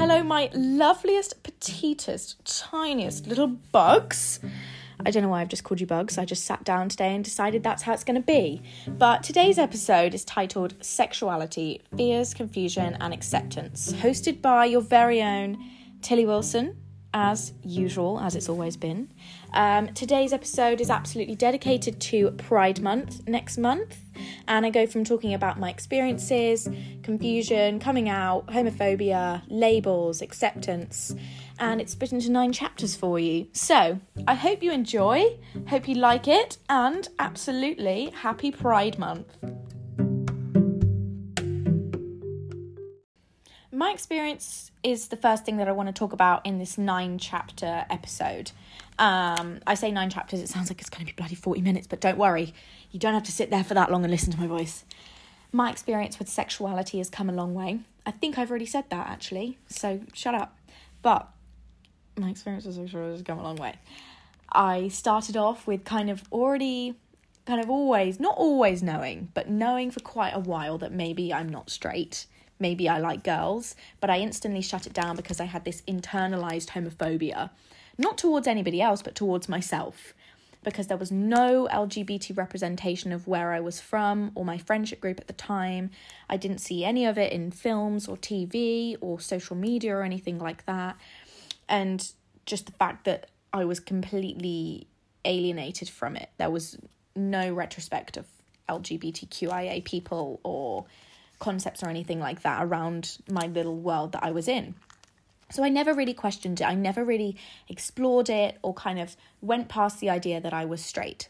Hello, my loveliest, petitest, tiniest little bugs. I don't know why I've just called you bugs. I just sat down today and decided that's how it's going to be. But today's episode is titled Sexuality, Fears, Confusion, and Acceptance, hosted by your very own Tilly Wilson, as usual, as it's always been. Um, today's episode is absolutely dedicated to Pride Month next month, and I go from talking about my experiences, confusion, coming out, homophobia, labels, acceptance, and it's split into nine chapters for you. So I hope you enjoy, hope you like it, and absolutely happy Pride Month. My experience is the first thing that I want to talk about in this nine chapter episode. Um, I say nine chapters, it sounds like it's going to be bloody 40 minutes, but don't worry, you don't have to sit there for that long and listen to my voice. My experience with sexuality has come a long way. I think I've already said that actually, so shut up. But my experience with sexuality has come a long way. I started off with kind of already, kind of always, not always knowing, but knowing for quite a while that maybe I'm not straight maybe I like girls, but I instantly shut it down because I had this internalized homophobia, not towards anybody else, but towards myself. Because there was no LGBT representation of where I was from or my friendship group at the time. I didn't see any of it in films or TV or social media or anything like that. And just the fact that I was completely alienated from it. There was no retrospect of LGBTQIA people or concepts or anything like that around my little world that I was in. So I never really questioned it. I never really explored it or kind of went past the idea that I was straight.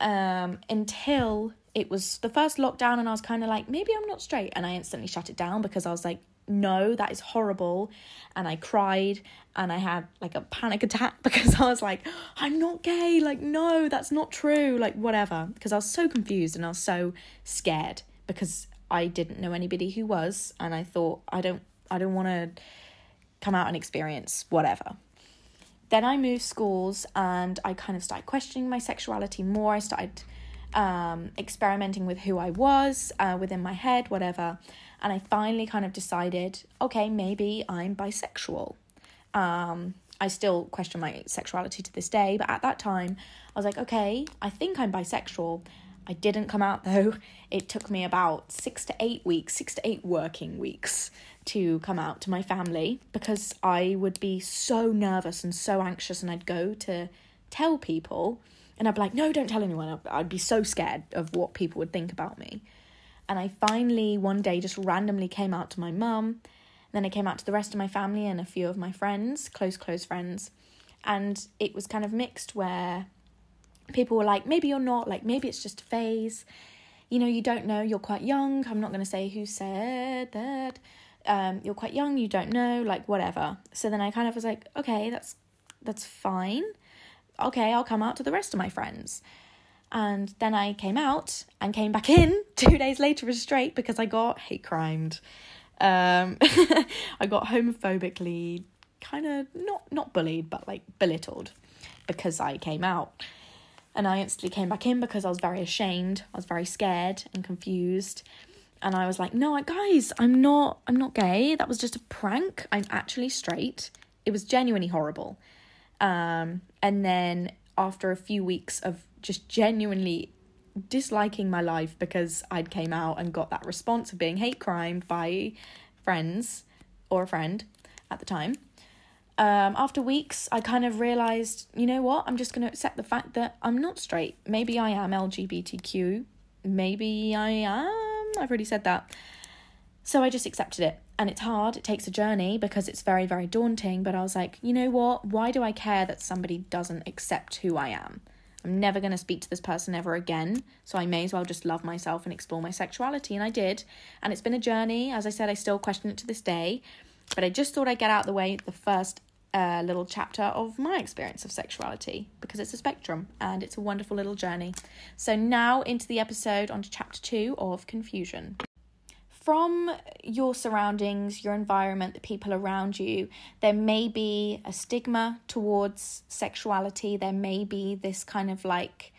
Um, until it was the first lockdown and I was kind of like, maybe I'm not straight. And I instantly shut it down because I was like, no, that is horrible. And I cried and I had like a panic attack because I was like, I'm not gay. Like, no, that's not true. Like, whatever. Because I was so confused and I was so scared because I didn't know anybody who was, and I thought I don't I don't want to come out and experience whatever. Then I moved schools and I kind of started questioning my sexuality more. I started um, experimenting with who I was uh, within my head, whatever. And I finally kind of decided, okay, maybe I'm bisexual. Um, I still question my sexuality to this day, but at that time, I was like, okay, I think I'm bisexual. I didn't come out though. It took me about six to eight weeks, six to eight working weeks to come out to my family because I would be so nervous and so anxious, and I'd go to tell people, and I'd be like, no, don't tell anyone. I'd be so scared of what people would think about me. And I finally, one day, just randomly came out to my mum. Then I came out to the rest of my family and a few of my friends, close, close friends. And it was kind of mixed where people were like, maybe you're not, like, maybe it's just a phase. You know, you don't know, you're quite young. I'm not going to say who said that. Um, you're quite young, you don't know, like, whatever. So then I kind of was like, okay, that's that's fine. Okay, I'll come out to the rest of my friends. And then I came out and came back in two days later as straight because I got hate crimed. Um, I got homophobically kind of not not bullied, but like belittled because I came out. And I instantly came back in because I was very ashamed. I was very scared and confused. And I was like, "No, guys, I'm not I'm not gay. That was just a prank. I'm actually straight." It was genuinely horrible. Um, and then after a few weeks of just genuinely disliking my life because I'd came out and got that response of being hate crimed by friends or a friend at the time, um, after weeks, I kind of realized, you know what? I'm just going to accept the fact that I'm not straight. Maybe I am LGBTQ. Maybe I am. I've already said that. So I just accepted it. And it's hard. It takes a journey because it's very, very daunting. But I was like, you know what? Why do I care that somebody doesn't accept who I am? I'm never going to speak to this person ever again. So I may as well just love myself and explore my sexuality. And I did. And it's been a journey. As I said, I still question it to this day. But I just thought I'd get out of the way the first a little chapter of my experience of sexuality because it's a spectrum and it's a wonderful little journey. So, now into the episode, onto chapter two of confusion. From your surroundings, your environment, the people around you, there may be a stigma towards sexuality. There may be this kind of like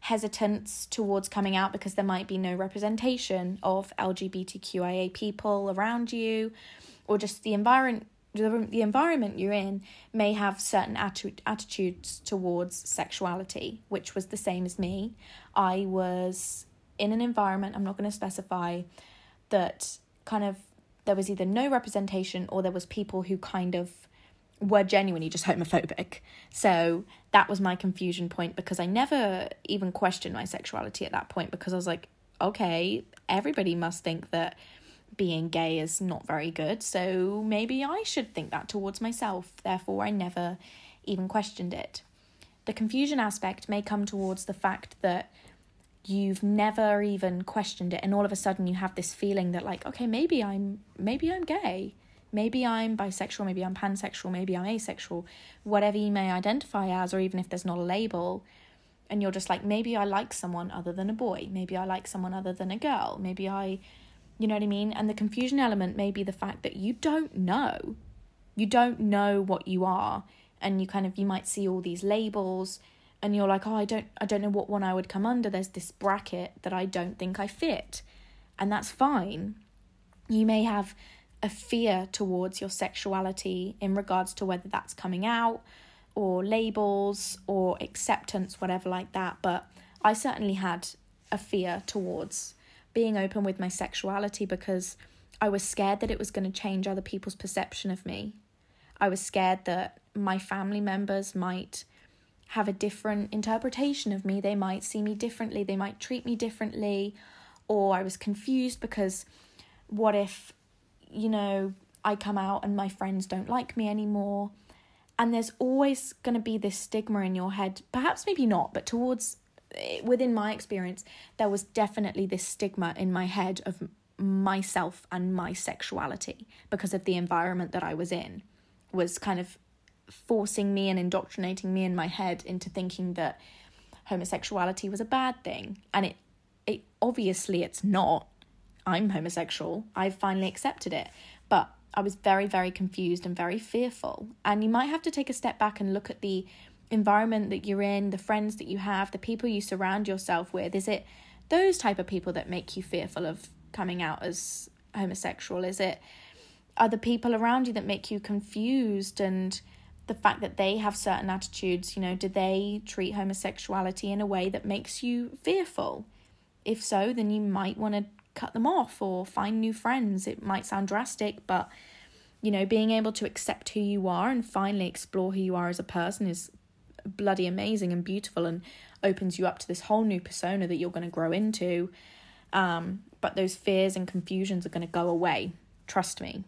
hesitance towards coming out because there might be no representation of LGBTQIA people around you, or just the environment the, the environment you're in may have certain atti- attitudes towards sexuality, which was the same as me. I was in an environment, I'm not going to specify, that kind of there was either no representation or there was people who kind of were genuinely just homophobic. So that was my confusion point because I never even questioned my sexuality at that point because I was like, okay, everybody must think that being gay is not very good, so maybe I should think that towards myself. Therefore, I never even questioned it. The confusion aspect may come towards the fact that you've never even questioned it and all of a sudden you have this feeling that like okay maybe i'm maybe i'm gay maybe i'm bisexual maybe i'm pansexual maybe i'm asexual whatever you may identify as or even if there's not a label and you're just like maybe i like someone other than a boy maybe i like someone other than a girl maybe i you know what I mean? And the confusion element may be the fact that you don't know. You don't know what you are. And you kind of you might see all these labels and you're like, "Oh, I don't I don't know what one I would come under. There's this bracket that I don't think I fit." And that's fine. You may have a fear towards your sexuality in regards to whether that's coming out or labels or acceptance, whatever like that. But I certainly had a fear towards being open with my sexuality because I was scared that it was going to change other people's perception of me. I was scared that my family members might have a different interpretation of me. They might see me differently, they might treat me differently, or I was confused because what if, you know, I come out and my friends don't like me anymore? And there's always going to be this stigma in your head, perhaps maybe not, but towards within my experience, there was definitely this stigma in my head of myself and my sexuality because of the environment that I was in, was kind of forcing me and indoctrinating me in my head into thinking that homosexuality was a bad thing. And it, it obviously it's not. I'm homosexual. I've finally accepted it. But I was very, very confused and very fearful. And you might have to take a step back and look at the environment that you're in, the friends that you have, the people you surround yourself with? Is it those type of people that make you fearful of coming out as homosexual? Is it other people around you that make you confused and the fact that they have certain attitudes, you know, do they treat homosexuality in a way that makes you fearful? If so, then you might want to cut them off or find new friends. It might sound drastic, but you know, being able to accept who you are and finally explore who you are as a person is bloody amazing and beautiful and opens you up to this whole new persona that you're going to grow into. Um, but those fears and confusions are going to go away. Trust me.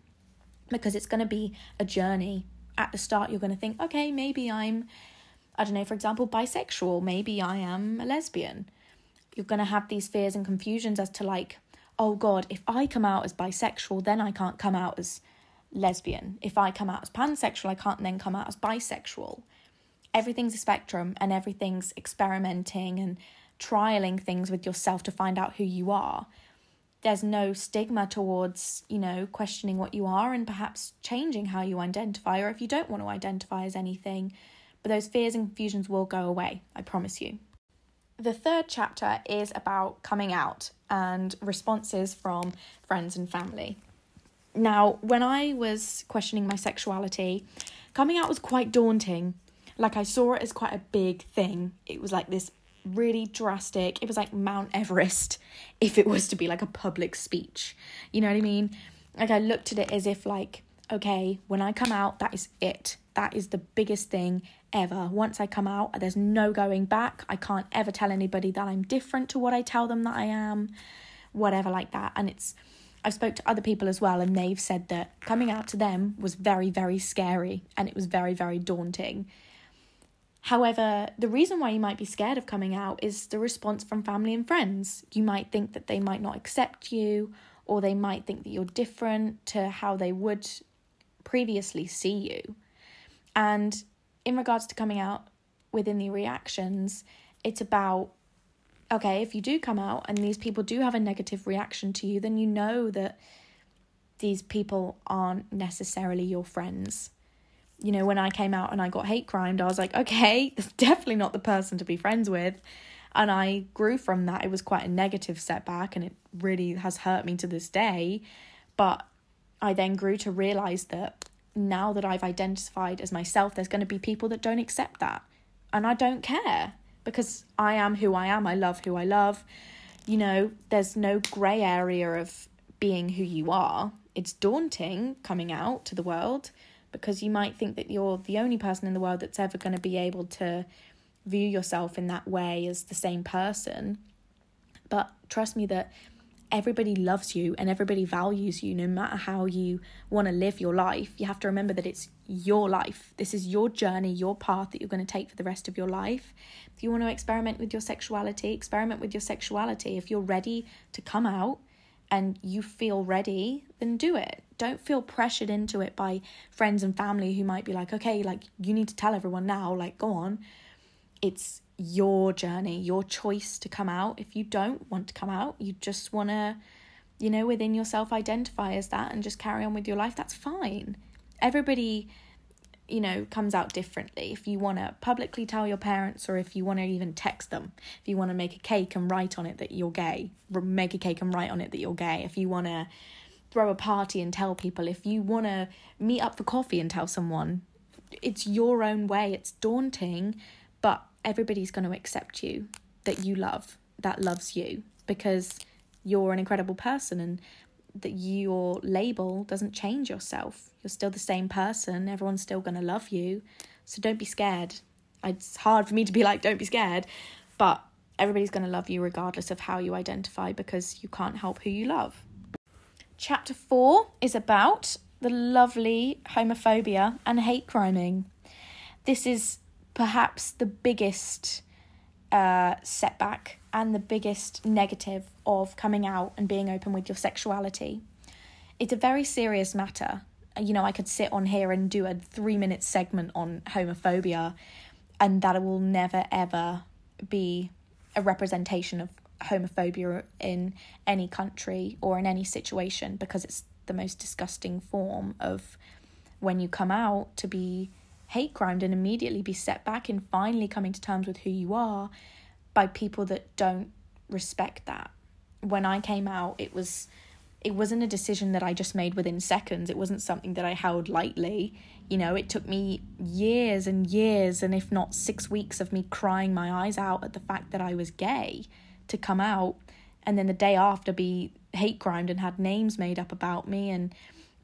Because it's going to be a journey. At the start, you're going to think, okay, maybe I'm, I don't know, for example, bisexual. Maybe I am a lesbian. You're going to have these fears and confusions as to, like, oh God, if I come out as bisexual, then I can't come out as lesbian. If I come out as pansexual, I can't then come out as bisexual everything's a spectrum and everything's experimenting and trialing things with yourself to find out who you are. There's no stigma towards, you know, questioning what you are and perhaps changing how you identify, or if you don't want to identify as anything. But those fears and confusions will go away, I promise you. The third chapter is about coming out and responses from friends and family. Now, when I was questioning my sexuality, coming out was quite daunting like I saw it as quite a big thing. It was like this really drastic. It was like Mount Everest if it was to be like a public speech. You know what I mean? Like I looked at it as if like okay, when I come out, that is it. That is the biggest thing ever. Once I come out, there's no going back. I can't ever tell anybody that I'm different to what I tell them that I am, whatever like that. And it's I've spoke to other people as well and they've said that coming out to them was very very scary and it was very very daunting However, the reason why you might be scared of coming out is the response from family and friends. You might think that they might not accept you, or they might think that you're different to how they would previously see you. And in regards to coming out within the reactions, it's about okay, if you do come out and these people do have a negative reaction to you, then you know that these people aren't necessarily your friends you know, when I came out and I got hate crimed, I was like, okay, that's definitely not the person to be friends with. And I grew from that. It was quite a negative setback and it really has hurt me to this day. But I then grew to realize that now that I've identified as myself, there's going to be people that don't accept that. And I don't care because I am who I am. I love who I love. You know, there's no grey area of being who you are. It's daunting coming out to the world because you might think that you're the only person in the world that's ever going to be able to view yourself in that way as the same person. But trust me that everybody loves you and everybody values you no matter how you want to live your life. You have to remember that it's your life. This is your journey, your path that you're going to take for the rest of your life. If you want to experiment with your sexuality, experiment with your sexuality. If you're ready to come out and you feel ready, then do it. Don't feel pressured into it by friends and family who might be like, okay, like you need to tell everyone now, like go on. It's your journey, your choice to come out. If you don't want to come out, you just want to, you know, within yourself identify as that and just carry on with your life, that's fine. Everybody you know, comes out differently. If you want to publicly tell your parents, or if you want to even text them, if you want to make a cake and write on it that you're gay, make a cake and write on it that you're gay. If you want to throw a party and tell people, if you want to meet up for coffee and tell someone, it's your own way. It's daunting, but everybody's going to accept you that you love, that loves you, because you're an incredible person and that your label doesn't change yourself. You're still the same person. Everyone's still going to love you. So don't be scared. It's hard for me to be like, don't be scared. But everybody's going to love you regardless of how you identify because you can't help who you love. Chapter four is about the lovely homophobia and hate criming. This is perhaps the biggest uh, setback and the biggest negative of coming out and being open with your sexuality. It's a very serious matter. You know, I could sit on here and do a three minute segment on homophobia, and that will never ever be a representation of homophobia in any country or in any situation because it's the most disgusting form of when you come out to be hate crimed and immediately be set back in finally coming to terms with who you are by people that don't respect that. When I came out, it was it wasn't a decision that I just made within seconds. It wasn't something that I held lightly. You know, it took me years and years, and if not six weeks of me crying my eyes out at the fact that I was gay to come out, and then the day after be hate crimed and had names made up about me and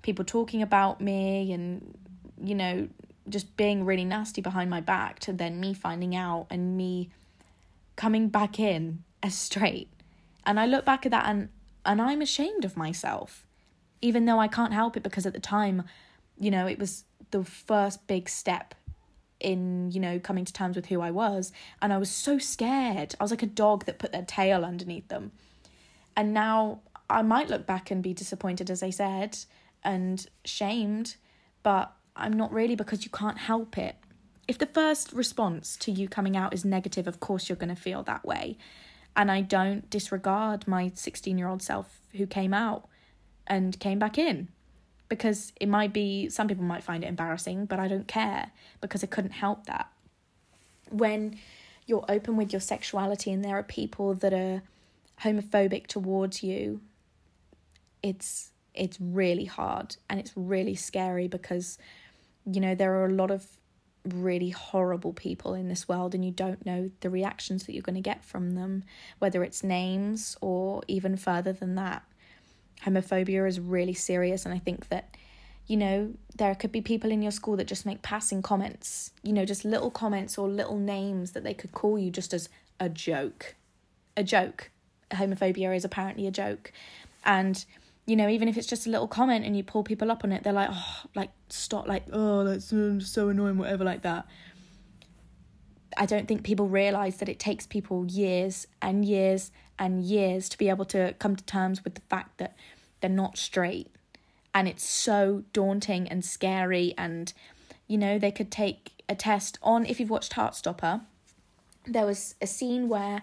people talking about me and, you know, just being really nasty behind my back to then me finding out and me coming back in as straight. And I look back at that and and I'm ashamed of myself. Even though I can't help it because at the time, you know, it was the first big step in, you know, coming to terms with who I was. And I was so scared. I was like a dog that put their tail underneath them. And now I might look back and be disappointed, as I said, and shamed, but I'm not really because you can't help it if the first response to you coming out is negative, of course you're going to feel that way. And I don't disregard my 16 year old self who came out and came back in because it might be, some people might find it embarrassing, but I don't care because I couldn't help that. When you're open with your sexuality and there are people that are homophobic towards you, it's it's really hard and it's really scary because you know there are a lot of really horrible people in this world and you don't know the reactions that you're going to get from them, whether it's names or even further than that. Homophobia is really serious, and I think that, you know, there could be people in your school that just make passing comments, you know, just little comments or little names that they could call you just as a joke. A joke. Homophobia is apparently a joke. And you know, even if it's just a little comment and you pull people up on it, they're like, oh, like, stop, like, oh, that's so annoying, whatever, like that. I don't think people realize that it takes people years and years and years to be able to come to terms with the fact that they're not straight. And it's so daunting and scary. And, you know, they could take a test on, if you've watched Heartstopper, there was a scene where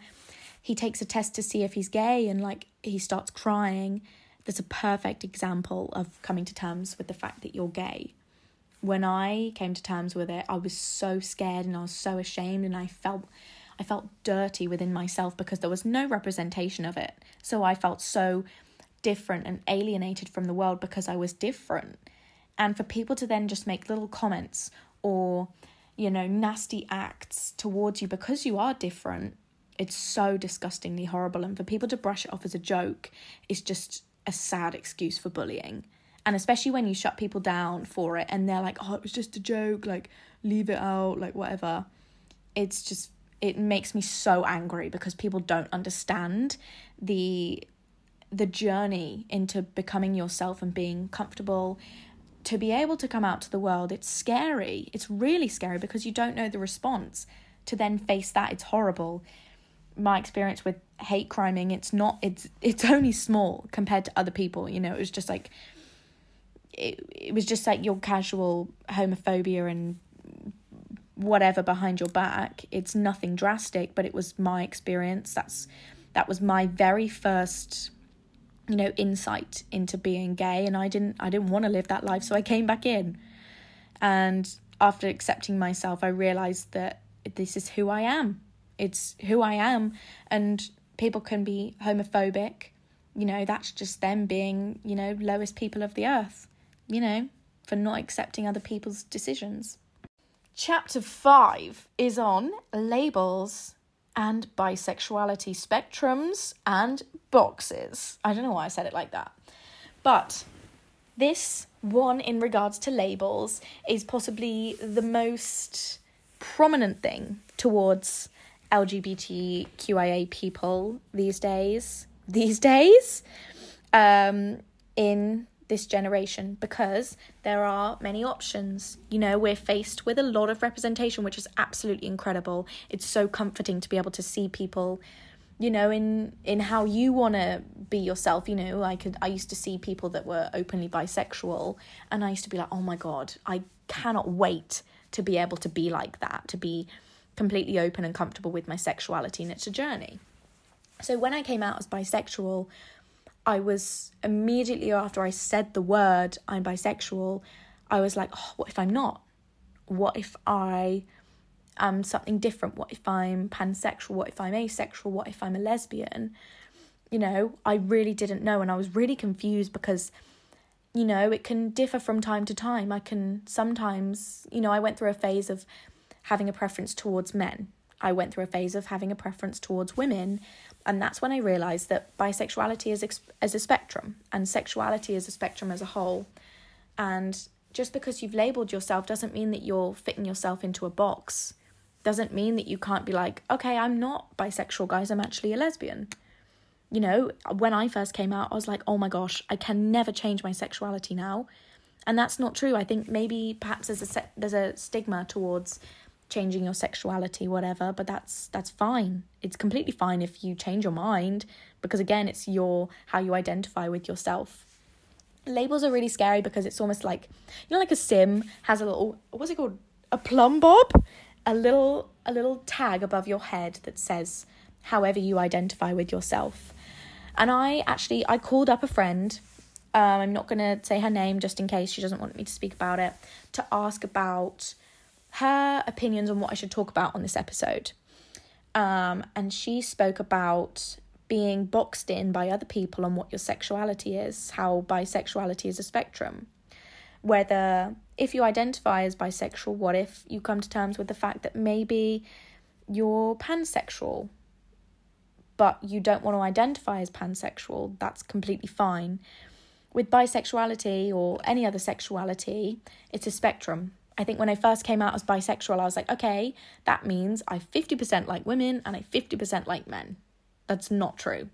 he takes a test to see if he's gay and, like, he starts crying that's a perfect example of coming to terms with the fact that you're gay. When I came to terms with it, I was so scared and I was so ashamed and I felt I felt dirty within myself because there was no representation of it. So I felt so different and alienated from the world because I was different. And for people to then just make little comments or, you know, nasty acts towards you because you are different, it's so disgustingly horrible. And for people to brush it off as a joke is just a sad excuse for bullying. And especially when you shut people down for it and they're like, oh, it was just a joke, like, leave it out, like, whatever. It's just, it makes me so angry because people don't understand the the journey into becoming yourself and being comfortable to be able to come out to the world it's scary it's really scary because you don't know the response to then face that it's horrible my experience with hate criming it's not it's it's only small compared to other people you know it was just like it, it was just like your casual homophobia and whatever behind your back. It's nothing drastic but it was my experience. That's that was my very first you know insight into being gay and I didn't I didn't want to live that life so I came back in. And after accepting myself I realized that this is who I am it's who I am and people can be homophobic you know that's just them being you know lowest people of the earth you know for not accepting other people's decisions chapter 5 is on labels and bisexuality spectrums and boxes. I don't know why I said it like that. But this one, in regards to labels, is possibly the most prominent thing towards LGBTQIA people these days. These days, um, in this generation because there are many options. You know, we're faced with a lot of representation, which is absolutely incredible. It's so comforting to be able to see people, you know, in in how you want to be yourself. You know, I could I used to see people that were openly bisexual, and I used to be like, oh my god, I cannot wait to be able to be like that, to be completely open and comfortable with my sexuality, and it's a journey. So when I came out as bisexual, I was immediately after I said the word I'm bisexual, I was like, oh, what if I'm not? What if I am something different? What if I'm pansexual? What if I'm asexual? What if I'm a lesbian? You know, I really didn't know and I was really confused because you know, it can differ from time to time. I can sometimes, you know, I went through a phase of having a preference towards men. I went through a phase of having a preference towards women and that's when I realized that bisexuality is as a spectrum and sexuality is a spectrum as a whole. And just because you've labeled yourself doesn't mean that you're fitting yourself into a box. Doesn't mean that you can't be like, okay, I'm not bisexual, guys, I'm actually a lesbian. You know, when I first came out, I was like, oh my gosh, I can never change my sexuality now. And that's not true. I think maybe perhaps there's a se- there's a stigma towards changing your sexuality whatever but that's that's fine. It's completely fine if you change your mind because again it's your how you identify with yourself. Labels are really scary because it's almost like you know like a sim has a little what's it called? A plumbob? A little a little tag above your head that says however you identify with yourself. And i actually i called up a friend um, i'm not going to say her name just in case she doesn't want me to speak about it to ask about her opinions on what I should talk about on this episode. Um, and she spoke about being boxed in by other people on what your sexuality is, how bisexuality is a spectrum. Whether, if you identify as bisexual, what if you come to terms with the fact that maybe you're pansexual, but you don't want to identify as pansexual? That's completely fine. With bisexuality or any other sexuality, it's a spectrum I think when I first came out as bisexual, I was like, okay, that means I 50% like women and I 50% like men. That's not true.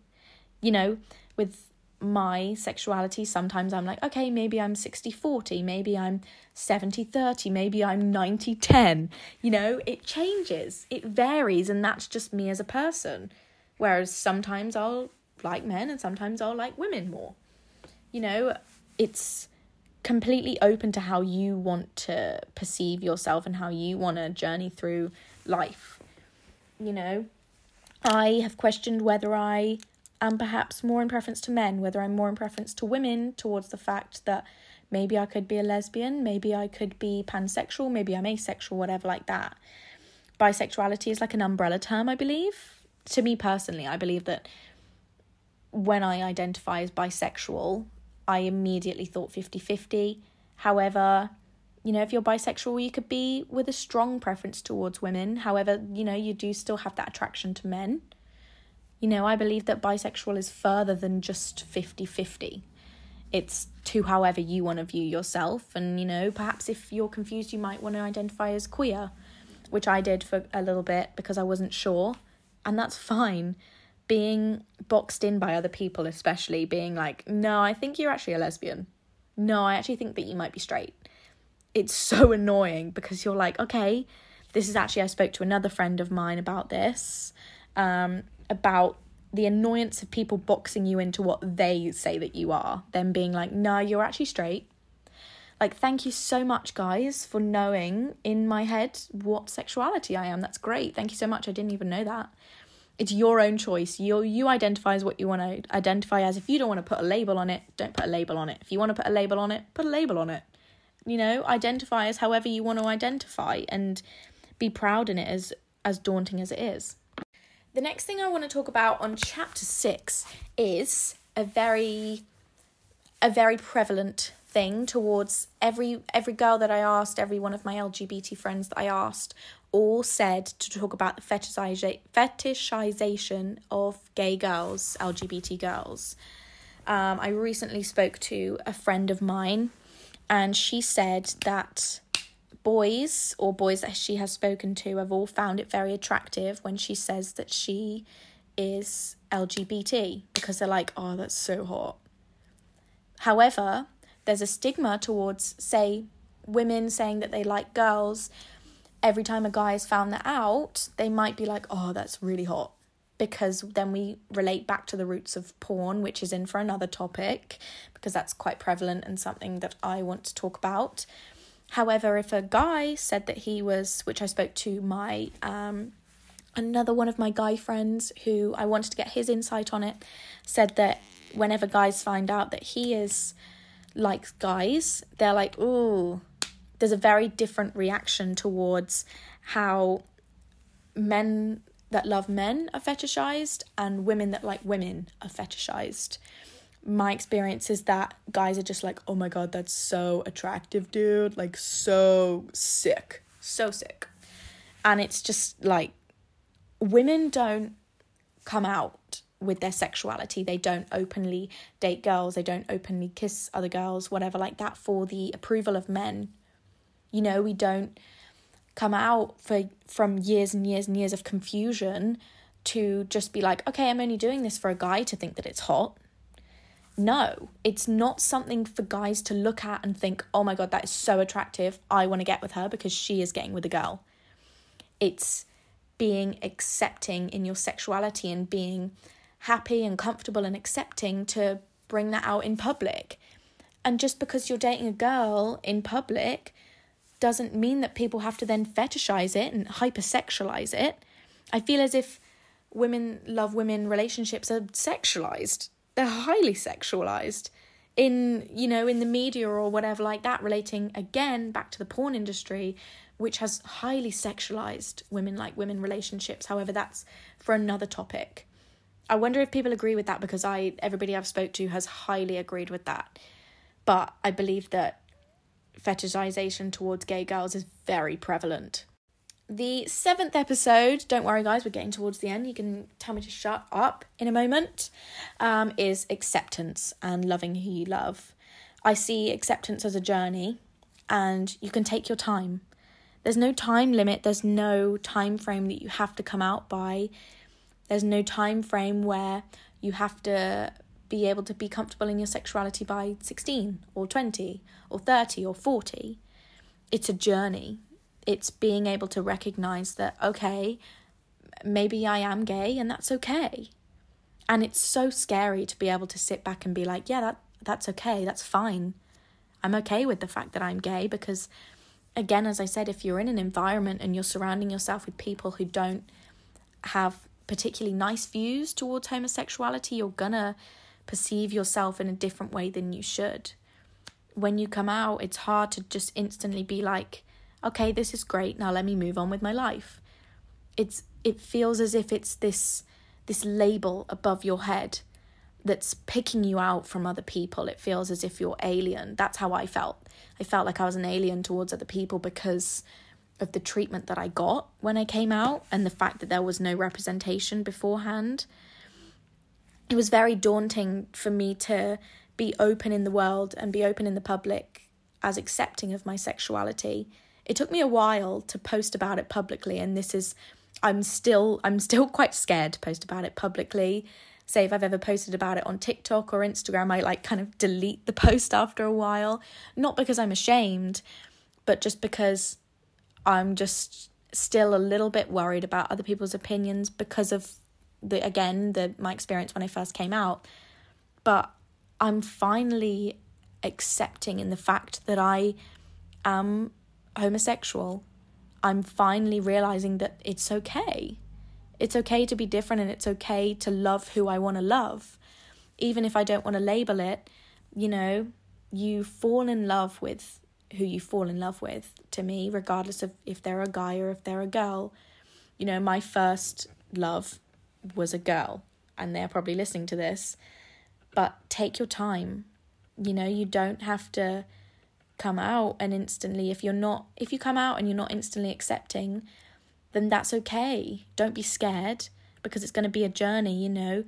You know, with my sexuality, sometimes I'm like, okay, maybe I'm 60 40, maybe I'm 70 30, maybe I'm 90 10. You know, it changes, it varies, and that's just me as a person. Whereas sometimes I'll like men and sometimes I'll like women more. You know, it's completely open to how you want to perceive yourself and how you want to journey through life. You know, I have questioned whether I am perhaps more in preference to men, whether I'm more in preference to women towards the fact that maybe I could be a lesbian, maybe I could be pansexual, maybe I'm asexual, whatever like that. bisexuality is like an umbrella term, I believe. To me personally, I believe that when I identify as bisexual, I immediately thought 50 50. However, you know, if you're bisexual, you could be with a strong preference towards women. However, you know, you do still have that attraction to men. You know, I believe that bisexual is further than just 50 50. It's to however you want to view yourself. And, you know, perhaps if you're confused, you might want to identify as queer, which I did for a little bit because I wasn't sure. And that's fine. Being boxed in by other people, especially being like, no, I think you're actually a lesbian. No, I actually think that you might be straight. It's so annoying because you're like, okay, this is actually, I spoke to another friend of mine about this, um, about the annoyance of people boxing you into what they say that you are, then being like, no, you're actually straight. Like, thank you so much, guys, for knowing in my head what sexuality I am. That's great. Thank you so much. I didn't even know that. It's your own choice. You you identify as what you want to identify as. If you don't want to put a label on it, don't put a label on it. If you want to put a label on it, put a label on it. You know, identify as however you want to identify and be proud in it as as daunting as it is. The next thing I want to talk about on chapter 6 is a very a very prevalent thing towards every every girl that I asked, every one of my LGBT friends that I asked, all said to talk about the fetishization of gay girls, LGBT girls. Um, I recently spoke to a friend of mine, and she said that boys or boys that she has spoken to have all found it very attractive when she says that she is LGBT because they're like, oh, that's so hot. However, there's a stigma towards, say, women saying that they like girls. Every time a guy has found that out, they might be like, oh, that's really hot. Because then we relate back to the roots of porn, which is in for another topic, because that's quite prevalent and something that I want to talk about. However, if a guy said that he was, which I spoke to my um, another one of my guy friends who I wanted to get his insight on it, said that whenever guys find out that he is like guys, they're like, ooh, there's a very different reaction towards how men that love men are fetishized and women that like women are fetishized my experience is that guys are just like, oh my god, that's so attractive, dude. Like, so sick. So sick. And it's just like, women don't come out with their sexuality. They don't openly date girls. They don't openly kiss other girls, whatever, like that, for the approval of men. You know, we don't come out for from years and years and years of confusion to just be like, okay, I'm only doing this for a guy to think that it's hot no, it's not something for guys to look at and think, oh my God, that is so attractive. I want to get with her because she is getting with a girl. It's being accepting in your sexuality and being happy and comfortable and accepting to bring that out in public. And just because you're dating a girl in public doesn't mean that people have to then fetishize it and hypersexualize it. I feel as if women love women relationships are sexualized they're highly sexualized in you know in the media or whatever like that relating again back to the porn industry which has highly sexualized women like women relationships however that's for another topic i wonder if people agree with that because i everybody i've spoke to has highly agreed with that but i believe that fetishization towards gay girls is very prevalent the seventh episode, don't worry, guys, we're getting towards the end. You can tell me to shut up in a moment, um, is acceptance and loving who you love. I see acceptance as a journey, and you can take your time. There's no time limit, there's no time frame that you have to come out by. There's no time frame where you have to be able to be comfortable in your sexuality by 16 or 20 or 30 or 40. It's a journey it's being able to recognize that, okay, maybe I am gay and that's okay. And it's so scary to be able to sit back and be like, yeah, that that's okay, that's fine. I'm okay with the fact that I'm gay because again, as I said, if you're in an environment and you're surrounding yourself with people who don't have particularly nice views towards homosexuality, you're gonna perceive yourself in a different way than you should. When you come out, it's hard to just instantly be like, okay, this is great, now let me move on with my life. it's it feels as if it's this this label above your head that's picking you out from other people. It feels as if you're alien. That's how I felt. I felt like I was an alien towards other people because of the treatment that I got when I came out and the fact that there was no representation beforehand. It was very daunting for me to be open in the world and be open in the public as accepting of my sexuality. It took me a while to post about it publicly and this is I'm still I'm still quite scared to post about it publicly. Say if I've ever posted about it on TikTok or Instagram, I like kind of delete the post after a while. Not because I'm ashamed, but just because I'm just still a little bit worried about other people's opinions because of the again, the my experience when I first came out. But I'm finally accepting in the fact that I am homosexual I'm finally realizing that it's okay. It's okay to be different and it's okay to love who I want to love. Even if I don't want to label it, you know, you fall in love with who you fall in love with to me, regardless of if they're a guy or if they're a girl. You know, my first love was a girl, and they're probably listening to this. But take your time. You know, you don't have to come out and instantly if you're not if you come out and you're not instantly accepting then that's okay don't be scared because it's going to be a journey you know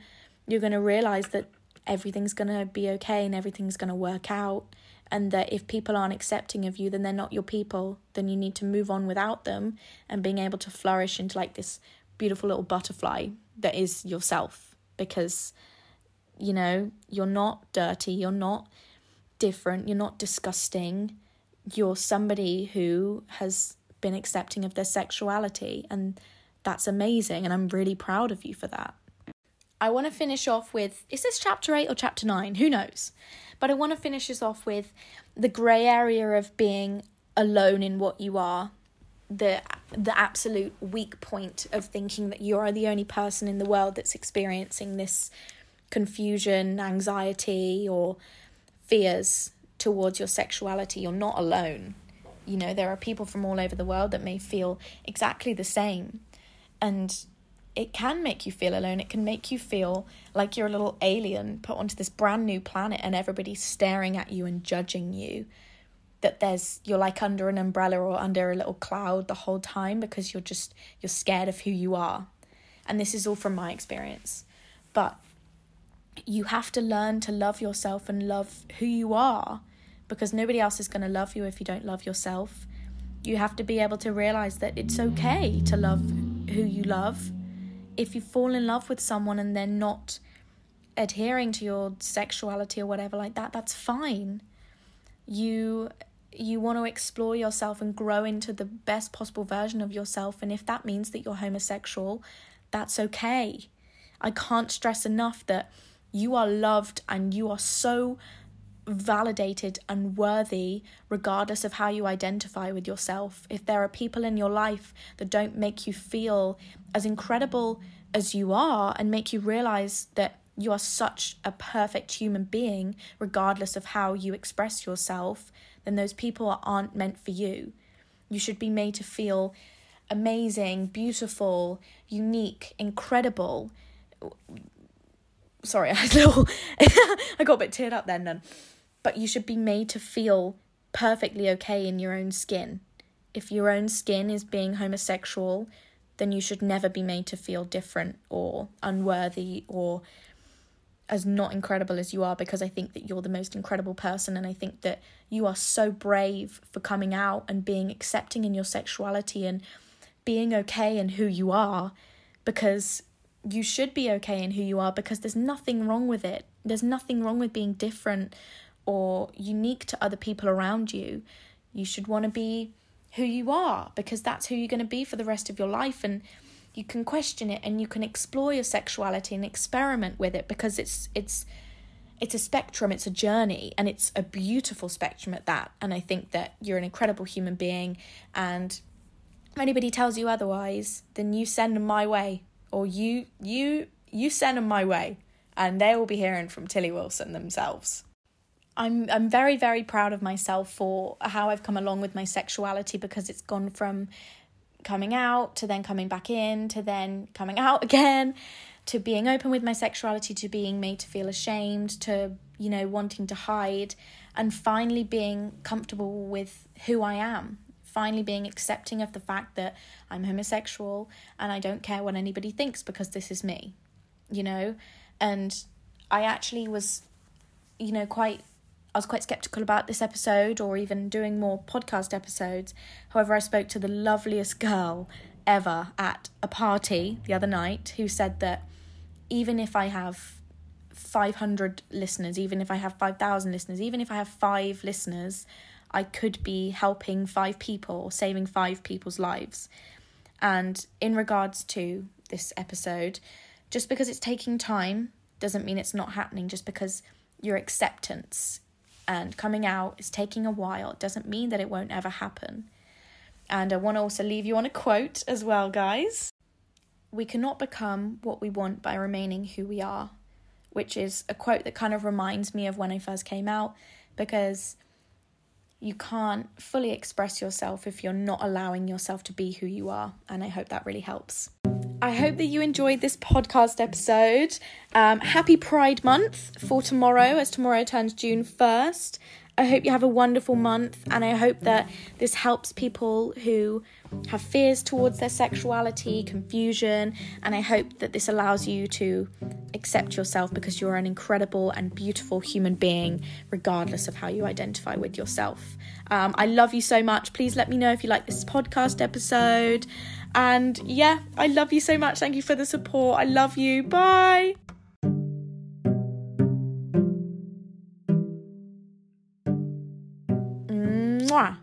you're going to realize that everything's going to be okay and everything's going to work out and that if people aren't accepting of you then they're not your people then you need to move on without them and being able to flourish into like this beautiful little butterfly that is yourself because you know you're not dirty you're not different, you're not disgusting, you're somebody who has been accepting of their sexuality, and that's amazing, and I'm really proud of you for that. I want to finish off with is this chapter 8 or chapter 9? Who knows? But I want to finish this off with the grey area of being alone in what you are. The the absolute weak point of thinking that you are the only person in the world that's experiencing this confusion, anxiety, or fears towards your sexuality, you're not alone. You know, there are people from all over the world that may feel exactly the same. And it can make you feel alone. It can make you feel like you're a little alien put onto this brand new planet and everybody's staring at you and judging you. That there's you're like under an umbrella or under a little cloud the whole time because you're just you're scared of who you are. And this is all from my experience. But you have to learn to love yourself and love who you are because nobody else is going to love you if you don't love yourself. You have to be able to realize that it's okay to love who you love. If you fall in love with someone and they're not adhering to your sexuality or whatever like that, that's fine. You you want to explore yourself and grow into the best possible version of yourself and if that means that you're homosexual, that's okay. I can't stress enough that you are loved and you are so validated and worthy regardless of how you identify with yourself. If there are people in your life that don't make you feel as incredible as you are and make you realize that you are such a perfect human being, regardless of how you express yourself, then those people aren't meant for you. You should be made to feel amazing, beautiful, unique, incredible sorry, I little I got a bit teared up then then. But you should be made to feel perfectly okay in your own skin. If your own skin is being homosexual, then you should never be made to feel different or unworthy or as not incredible as you are because I think that you're the most incredible person and I think that you are so brave for coming out and being accepting in your sexuality and being okay in who you are because you should be okay in who you are because there's nothing wrong with it. There's nothing wrong with being different or unique to other people around you. You should want to be who you are because that's who you're going to be for the rest of your life and you can question it and you can explore your sexuality and experiment with it because it's it's it's a spectrum, it's a journey, and it's a beautiful spectrum at that. And I think that you're an incredible human being. And if anybody tells you otherwise, then you send them my way or you you you send them my way and they will be hearing from Tilly Wilson themselves. I'm I'm very very proud of myself for how I've come along with my sexuality because it's gone from coming out to then coming back in to then coming out again to being open with my sexuality to being made to feel ashamed to you know wanting to hide and finally being comfortable with who I am finally being accepting of the fact that I'm homosexual and I don't care what anybody thinks because this is me you know and I actually was you know quite I was quite skeptical about this episode or even doing more podcast episodes. However, I spoke to the loveliest girl ever at a party the other night who said that even if I have 500 listeners, even if I have 5,000 listeners, even if I have five listeners, I could be helping five people or saving five people's lives. And in regards to this episode, just because it's taking time doesn't mean it's not happening, just because your acceptance and coming out is taking a while. Doesn't mean that it won't ever happen. And I want to also leave you on a quote as well, guys. We cannot become what we want by remaining who we are, which is a quote that kind of reminds me of when I first came out because you can't fully express yourself if you're not allowing yourself to be who you are. And I hope that really helps. I hope that you enjoyed this podcast episode. Um, happy Pride Month for tomorrow, as tomorrow turns June 1st. I hope you have a wonderful month, and I hope that this helps people who have fears towards their sexuality, confusion, and I hope that this allows you to accept yourself because you're an incredible and beautiful human being, regardless of how you identify with yourself. Um, I love you so much. Please let me know if you like this podcast episode. And yeah, I love you so much. Thank you for the support. I love you. Bye. Mwah.